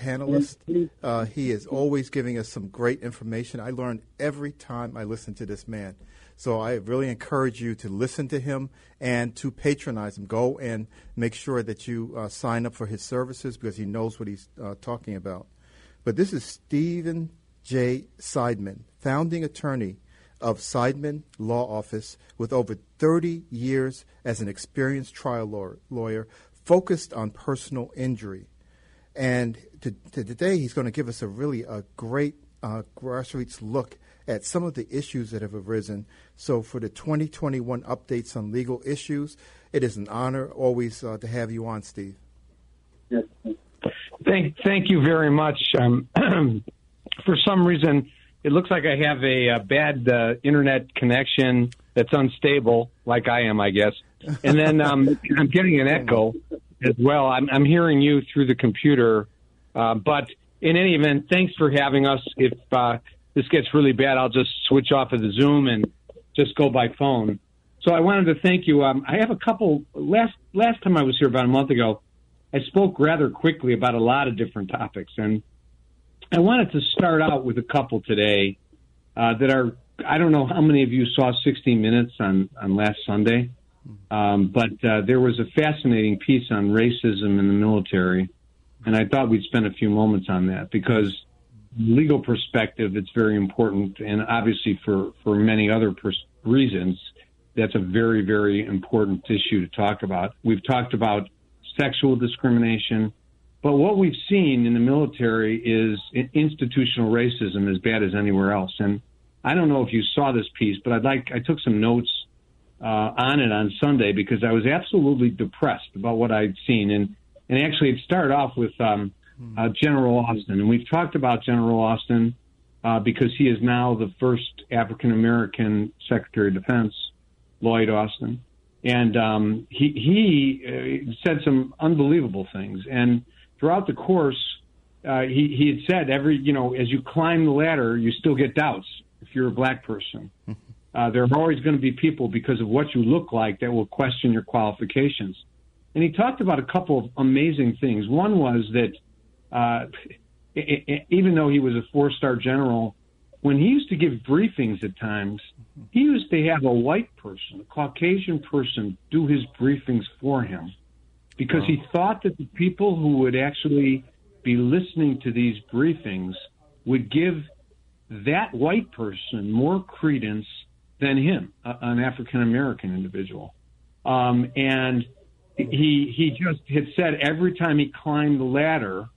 panelist. Uh, he is always giving us some great information. I learn every time I listen to this man. So I really encourage you to listen to him and to patronize him. Go and make sure that you uh, sign up for his services because he knows what he's uh, talking about. But this is Steven J. Seidman, founding attorney of Seidman Law Office with over 30 years as an experienced trial lawyer, lawyer focused on personal injury. And to, to today, he's going to give us a really a great uh, grassroots look at some of the issues that have arisen. So, for the 2021 updates on legal issues, it is an honor always uh, to have you on, Steve. Thank, thank you very much. Um, for some reason, it looks like I have a, a bad uh, internet connection that's unstable, like I am, I guess. And then um, I'm getting an echo as well. I'm, I'm hearing you through the computer, uh, but in any event, thanks for having us. If uh, this gets really bad, I'll just switch off of the Zoom and just go by phone. So I wanted to thank you. Um, I have a couple. Last last time I was here about a month ago, I spoke rather quickly about a lot of different topics, and I wanted to start out with a couple today uh, that are. I don't know how many of you saw 60 Minutes on on last Sunday. Um, but uh, there was a fascinating piece on racism in the military, and I thought we'd spend a few moments on that because legal perspective, it's very important, and obviously for for many other pers- reasons, that's a very very important issue to talk about. We've talked about sexual discrimination, but what we've seen in the military is institutional racism as bad as anywhere else. And I don't know if you saw this piece, but I'd like I took some notes uh, on it on Sunday because I was absolutely depressed about what I'd seen. And, and actually, it started off with um, uh, General Austin. And we've talked about General Austin uh, because he is now the first African American Secretary of Defense, Lloyd Austin. And um, he, he uh, said some unbelievable things. And throughout the course, uh, he, he had said every, you know, as you climb the ladder, you still get doubts if you're a black person. Uh, there are always going to be people because of what you look like that will question your qualifications. And he talked about a couple of amazing things. One was that uh, it, it, even though he was a four star general, when he used to give briefings at times, he used to have a white person, a Caucasian person, do his briefings for him because he thought that the people who would actually be listening to these briefings would give that white person more credence than him, an African American individual. Um, and he he just had said every time he climbed the ladder,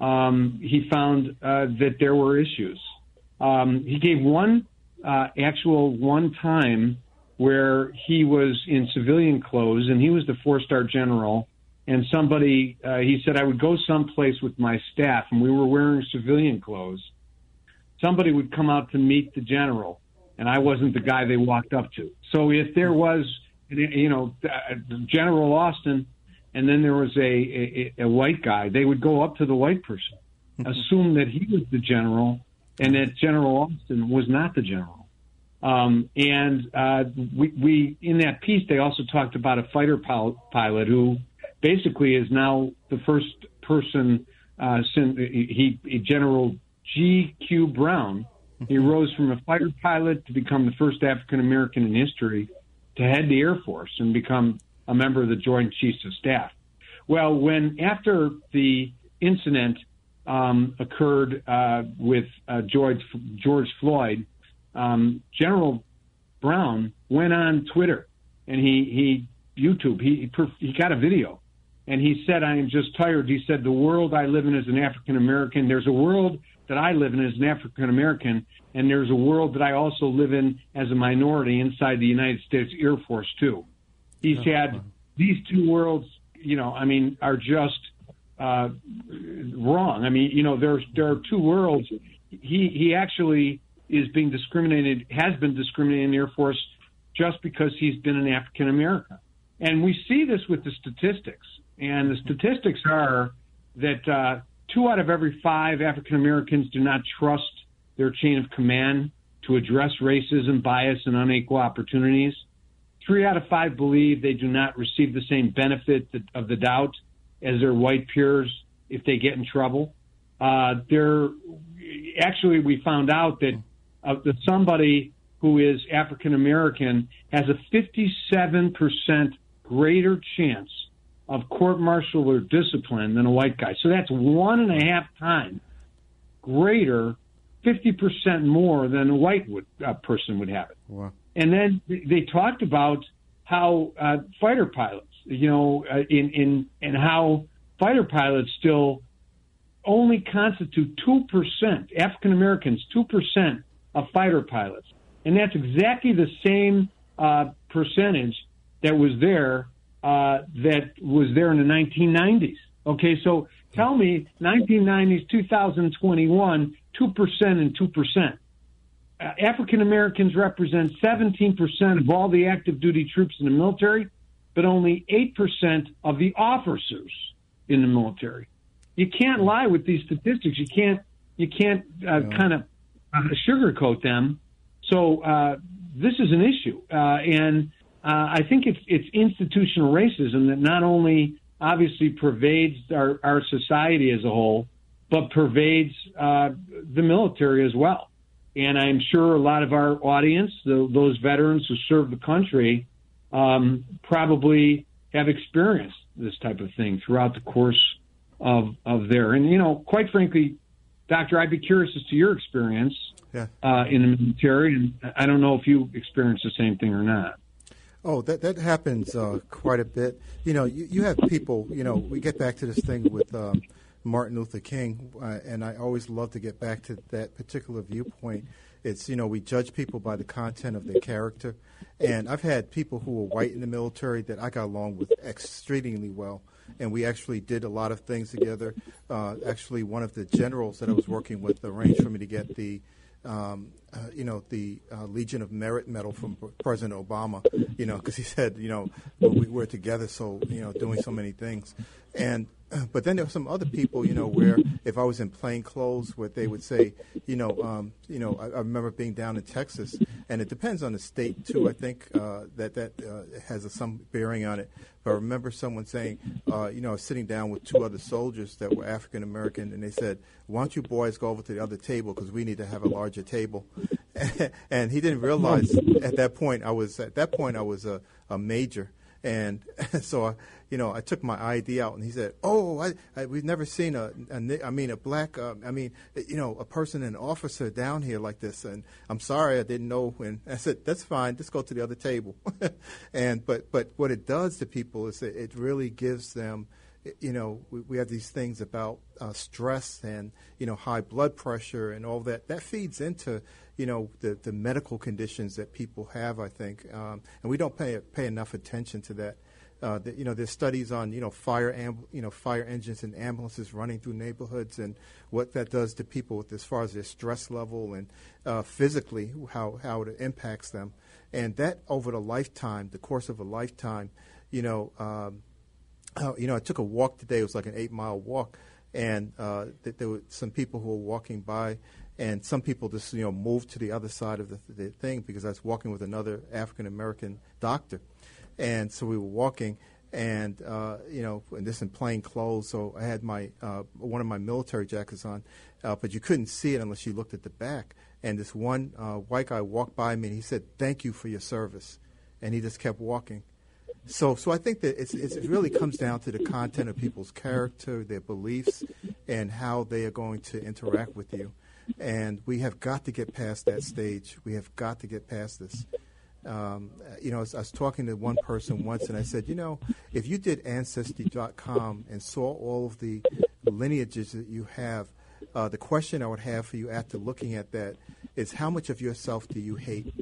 um, he found uh, that there were issues. Um, he gave one uh, actual one time where he was in civilian clothes and he was the four star general. And somebody, uh, he said, I would go someplace with my staff and we were wearing civilian clothes. Somebody would come out to meet the general and I wasn't the guy they walked up to. So if there was, you know, General Austin, and then there was a, a, a white guy, they would go up to the white person, assume that he was the general, and that General Austin was not the general. Um, and uh, we, we, in that piece, they also talked about a fighter pilot who basically is now the first person. Uh, he, General C. Q. Brown he rose from a fighter pilot to become the first African American in history to head the Air Force and become a member of the Joint Chiefs of Staff. Well, when after the incident um, occurred uh, with uh, George George Floyd, um, General Brown went on Twitter and he he YouTube he he got a video and he said I am just tired. He said the world I live in as an African American. There's a world that I live in as an African American, and there's a world that I also live in as a minority inside the United States Air Force too. He's had these two worlds, you know, I mean, are just uh, wrong. I mean, you know, there's there are two worlds. He he actually is being discriminated, has been discriminated in the Air Force just because he's been an African American. And we see this with the statistics. And the statistics are that uh, two out of every five African Americans do not trust their chain of command to address racism, bias, and unequal opportunities. Three out of five believe they do not receive the same benefit of the doubt as their white peers if they get in trouble. Uh, there, actually, we found out that, uh, that somebody who is African American has a 57% greater chance of court martial or discipline than a white guy. So that's one and a half times greater, 50% more than a white would, uh, person would have it. Wow. And then they talked about how uh, fighter pilots, you know, uh, in, in, and how fighter pilots still only constitute 2%, African Americans, 2% of fighter pilots. And that's exactly the same uh, percentage that was there uh, that was there in the 1990s. Okay, so tell me 1990s, 2021, 2% and 2%. Uh, African Americans represent 17% of all the active duty troops in the military, but only 8% of the officers in the military. You can't lie with these statistics. You can't you can't uh, yeah. kind of uh, sugarcoat them. So uh, this is an issue, uh, and uh, I think it's it's institutional racism that not only obviously pervades our, our society as a whole, but pervades uh, the military as well. And I'm sure a lot of our audience, the, those veterans who serve the country, um, probably have experienced this type of thing throughout the course of of their. And you know, quite frankly, Doctor, I'd be curious as to your experience yeah. uh, in the military, and I don't know if you experienced the same thing or not. Oh, that that happens uh, quite a bit. You know, you, you have people. You know, we get back to this thing with um, Martin Luther King, uh, and I always love to get back to that particular viewpoint. It's you know we judge people by the content of their character, and I've had people who were white in the military that I got along with extremely well, and we actually did a lot of things together. Uh, actually, one of the generals that I was working with arranged for me to get the um, uh, you know, the uh, Legion of Merit medal from President Obama, you know, because he said, you know, we were together, so, you know, doing so many things. And but then there were some other people, you know, where if I was in plain clothes, what they would say, you know, um, you know, I, I, remember being down in Texas, and it depends on the state too. I think uh, that that uh, has a, some bearing on it. But I remember someone saying, uh, you know, sitting down with two other soldiers that were African American, and they said, "Why don't you boys go over to the other table because we need to have a larger table." and he didn't realize at that point I was at that point I was a, a major and so, I, you know, I took my ID out, and he said, "Oh, I, I, we've never seen a, a, I mean, a black, uh, I mean, you know, a person, an officer down here like this." And I'm sorry, I didn't know. And I said, "That's fine. Just go to the other table." and but but what it does to people is it, really gives them you know, we, we, have these things about uh, stress and, you know, high blood pressure and all that. That feeds into, you know, the, the medical conditions that people have, I think. Um, and we don't pay, pay enough attention to that. Uh, the, you know, there's studies on, you know, fire, amb- you know, fire engines and ambulances running through neighborhoods and what that does to people with, as far as their stress level and uh, physically how, how it impacts them. And that over the lifetime, the course of a lifetime, you know, um, uh, you know, I took a walk today. It was like an eight mile walk, and uh, th- there were some people who were walking by, and some people just you know moved to the other side of the, the thing because I was walking with another African American doctor, and so we were walking, and uh, you know, and this in plain clothes. So I had my uh, one of my military jackets on, uh, but you couldn't see it unless you looked at the back. And this one uh, white guy walked by me, and he said, "Thank you for your service," and he just kept walking. So, so I think that it's, it's, it really comes down to the content of people's character, their beliefs, and how they are going to interact with you. And we have got to get past that stage. We have got to get past this. Um, you know, I was, I was, talking to one person once, and I said, you know, if you did Ancestry.com and saw all of the lineages that you have, uh, the question I would have for you after looking at that is how much of yourself do you hate?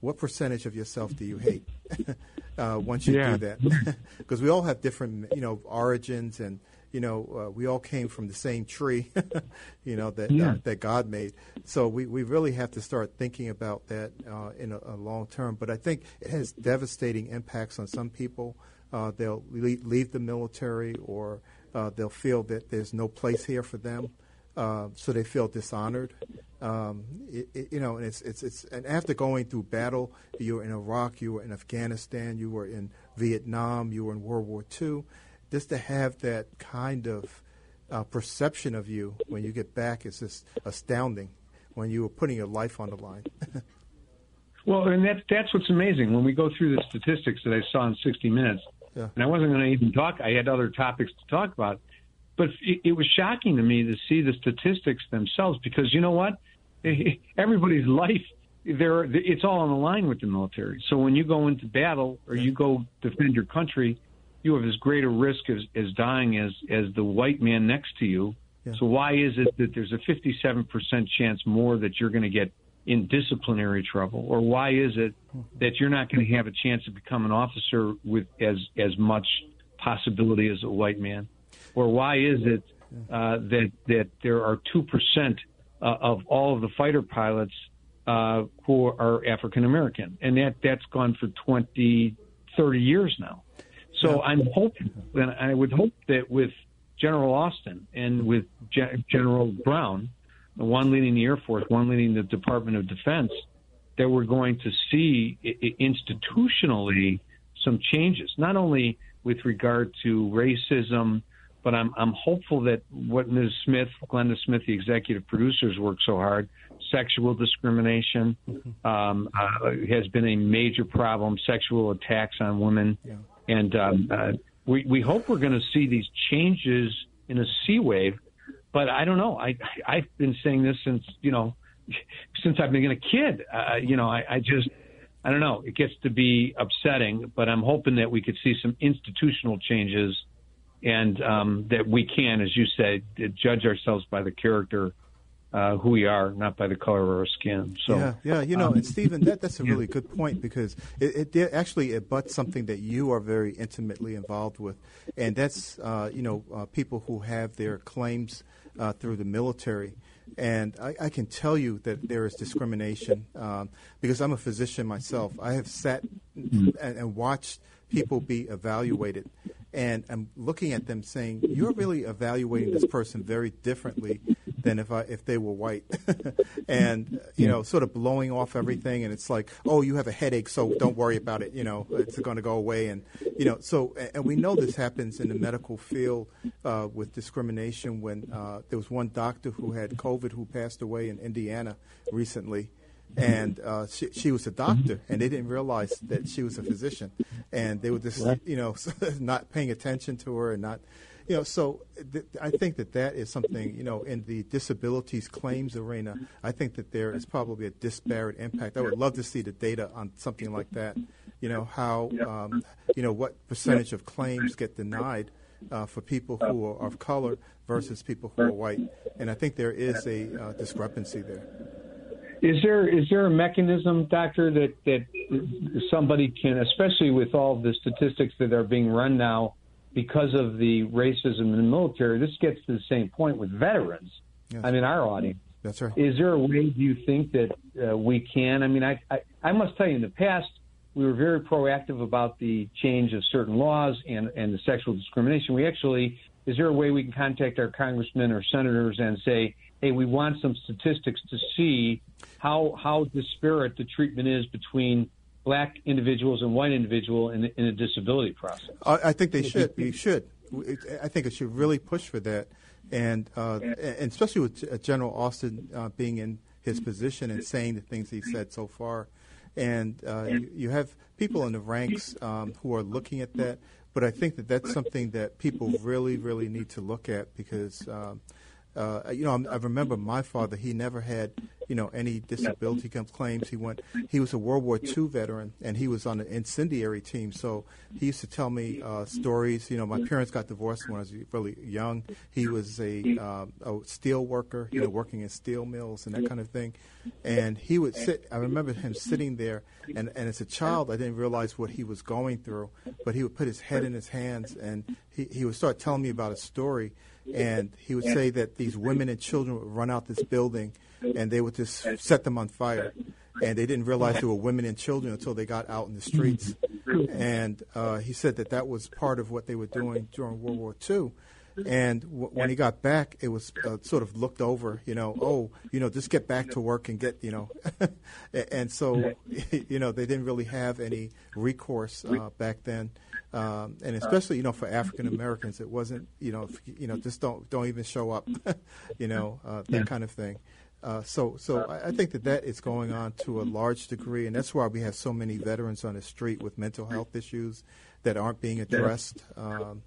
What percentage of yourself do you hate? uh, once you yeah. do that, because we all have different, you know, origins and you know, uh, we all came from the same tree, you know, that Yeah. uh, that God made. So we, we really have to start thinking about that uh, in a, a long term. But I think it has devastating impacts on some people. Uh, they'll leave, leave the military, or uh, they'll feel that there's no place here for them, uh, so they feel dishonored. Um, it, it, you know, and it's it's it's and after going through battle, you were in Iraq, you were in Afghanistan, you were in Vietnam, you were in World War II. Just to have that kind of uh, perception of you when you get back is just astounding. When you were putting your life on the line. Well, and that's that's what's amazing when we go through the statistics that I saw in 60 Minutes. Yeah. And I wasn't going to even talk. I had other topics to talk about, but it, it was shocking to me to see the statistics themselves because you know what? Everybody's life, there, it's all on the line with the military. So when you go into battle or you go defend your country, you have as great a risk as, as dying as as the white man next to you. Yeah. So why is it that there's a 57% chance more that you're going to get in disciplinary trouble, or why is it that you're not going to have a chance to become an officer with as as much possibility as a white man, or why is it uh, that that there are two percent uh, of all of the fighter pilots uh, who are African American, and that that's gone for 20, 30 years now. So I'm hoping, and I would hope that with General Austin and with Ge- General Brown, one leading the Air Force, one leading the Department of Defense, that we're going to see institutionally some changes, not only with regard to racism, but I'm, I'm hopeful that what Ms. Smith, Glenda Smith, the executive producers, worked so hard, sexual discrimination um, uh, has been a major problem, sexual attacks on women. Yeah. And um, uh, we, we hope we're going to see these changes in a sea wave. But I don't know. I I've been saying this since you know since I've been a kid. Uh, you know, I, I just I don't know. It gets to be upsetting, but I'm hoping that we could see some institutional changes, and um, that we can, as you said, judge ourselves by the character uh, who we are, not by the color of our skin. So yeah, yeah, you know, um, and Steven, that, that's a really good point because it, it did, actually it butts something that you are very intimately involved with, and that's uh, you know uh, people who have their claims uh, through the military. And I, I can tell you that there is discrimination um, because I'm a physician myself. I have sat and, and watched people be evaluated, and I'm looking at them saying, "You're really evaluating this person very differently than if I if they were white," and you know, sort of blowing off everything. And it's like, "Oh, you have a headache, so don't worry about it. You know, it's going to go away." And you know, so and- we know this happens in the medical field uh, with discrimination. When uh, there was one doctor who had COVID who passed away in Indiana recently and uh, she, she was a doctor, and they didn't realize that she was a physician, and they were just, you know, not paying attention to her and not, you know. So th- I think that that is something, you know, in the disabilities claims arena. I think that there is probably a disparate impact. I would love to see the data on something like that. You know how, um, you know, what percentage of claims get denied. Uh, for people who are of color versus people who are white, and I think there is a uh, discrepancy there. Is there is there a mechanism, doctor, that that somebody can, especially with all the statistics that are being run now, because of the racism in the military? This gets to the same point with veterans. Yes. I mean, our audience. That's right. Is there a way do you think that uh, we can? I mean, I, I I must tell you, in the past, we were very proactive about the change of certain laws and and the sexual discrimination. We actually is there a way we can contact our congressmen or senators and say, hey, we want some statistics to see how how disparate the treatment is between black individuals and white individual in, in a disability process? I, I think they should. We should. I think it should really push for that, and uh, and especially with General Austin uh, being in his position and saying the things he said so far, and uh, you, you have people in the ranks um, who are looking at that. But I think that that's something that people really, really need to look at because. Um, uh, you know, I'm- I remember my father. He never had, you know any disability claims. He went. He was a World War II veteran, and he was on the incendiary team. So he used to tell me uh, stories. You know, my parents got divorced when I was really young. He was a, uh, a steel worker, you know, working in steel mills and that kind of thing. And he would sit. I remember him sitting there, and and as a child, I didn't realize what he was going through. But he would put his head in his hands, and he he would start telling me about a story and he would say that these women and children would run out this building and they would just set them on fire and they didn't realize there were women and children until they got out in the streets and uh, he said that that was part of what they were doing during world war ii and w- when he got back, it was uh, sort of looked over, you know, oh, you know, just get back to work and get, you know. and so, you know, they didn't really have any recourse uh, back then um, and especially you know for African Americans, it wasn't you know you know just don't don't even show up, you know uh, that yeah. kind of thing. Uh, so so I, I, think that that is going on to a large degree, and that's why we have so many veterans on the street with mental health issues that aren't being addressed. Um,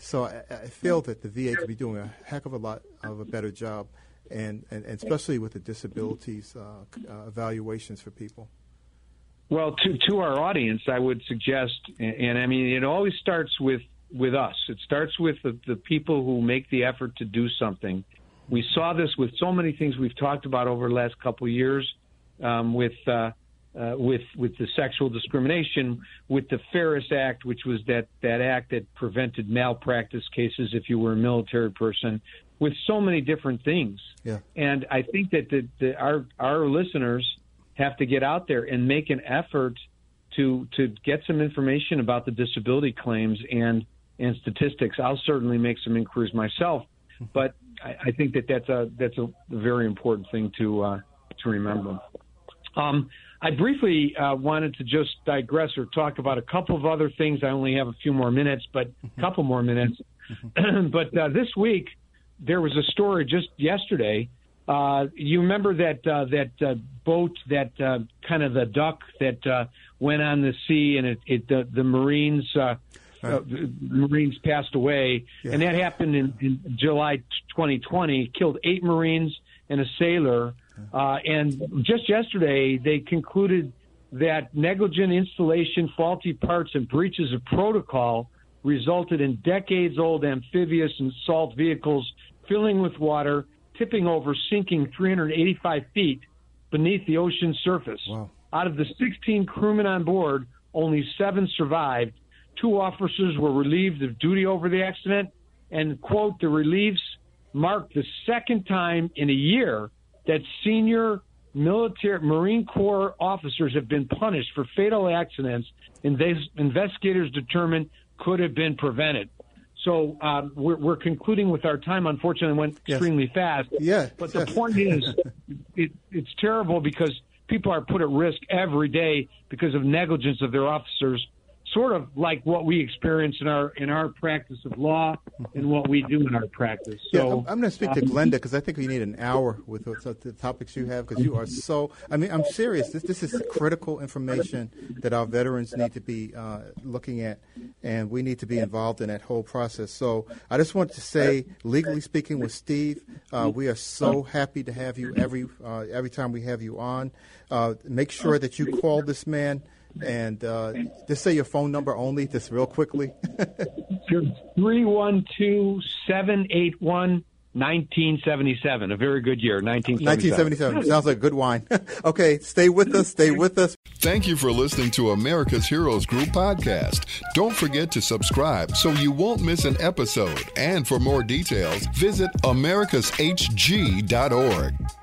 so I, I, feel that the VA could be doing a heck of a lot of a better job, and, and, and especially with the disabilities uh, uh, evaluations for people. Well, to to our audience, I would suggest, and, and I mean, it always starts with with us. It starts with the, the people who make the effort to do something. We saw this with so many things we've talked about over the last couple of years, um, with uh, uh, with with the sexual discrimination, with the Feres Act, which was that that act that prevented malpractice cases if you were a military person, with so many different things. Yeah. And I think that the, the, our our listeners have to get out there and make an effort to to get some information about the disability claims and and statistics. I'll certainly make some inquiries myself, but I, I think that that's a that's a very important thing to uh, to remember. Um, I briefly uh, wanted to just digress or talk about a couple of other things. I only have a few more minutes, but a couple more minutes. but uh, this week there was a story just yesterday uh, you remember that uh, that uh, boat, that uh, kind of the duck that uh, went on the sea, and it, it the, the Marines uh, uh, Marines passed away, yeah. and that happened in, in July 2020. Killed eight Marines and a sailor. Uh, and just yesterday, they concluded that negligent installation, faulty parts, and breaches of protocol resulted in decades-old amphibious and salt vehicles filling with water tipping over, sinking 385 feet beneath the ocean surface. Wow. Out of the 16 crewmen on board, only seven survived. Two officers were relieved of duty over the accident, and, quote, the reliefs marked the second time in a year that senior military Marine Corps officers have been punished for fatal accidents investigators determined could have been prevented. So um, we're, we're, concluding with our time. Unfortunately, went extremely yes. fast. Yeah. But yes. the point is, it, it's terrible because people are put at risk every day because of negligence of their officers sort of like what we experience in our in our practice of law and what we do in our practice. So, yeah, I'm, I'm going to speak to um, Glenda because I think we need an hour with the topics you have because you are so. I mean, I'm serious. This this is critical information that our veterans need to be uh, looking at, and we need to be involved in that whole process. So I just want to say, legally speaking, with Steve, uh, we are so happy to have you every uh, every time we have you on. Uh, make sure that you call this man. And uh, just say your phone number only, just real quickly. sure. 312 781 1977, a very good year, 1977. 1977. Sounds like good wine. okay, stay with us. Stay with us. Thank you for listening to America's Heroes Group podcast. Don't forget to subscribe so you won't miss an episode. And for more details, visit americashg.org.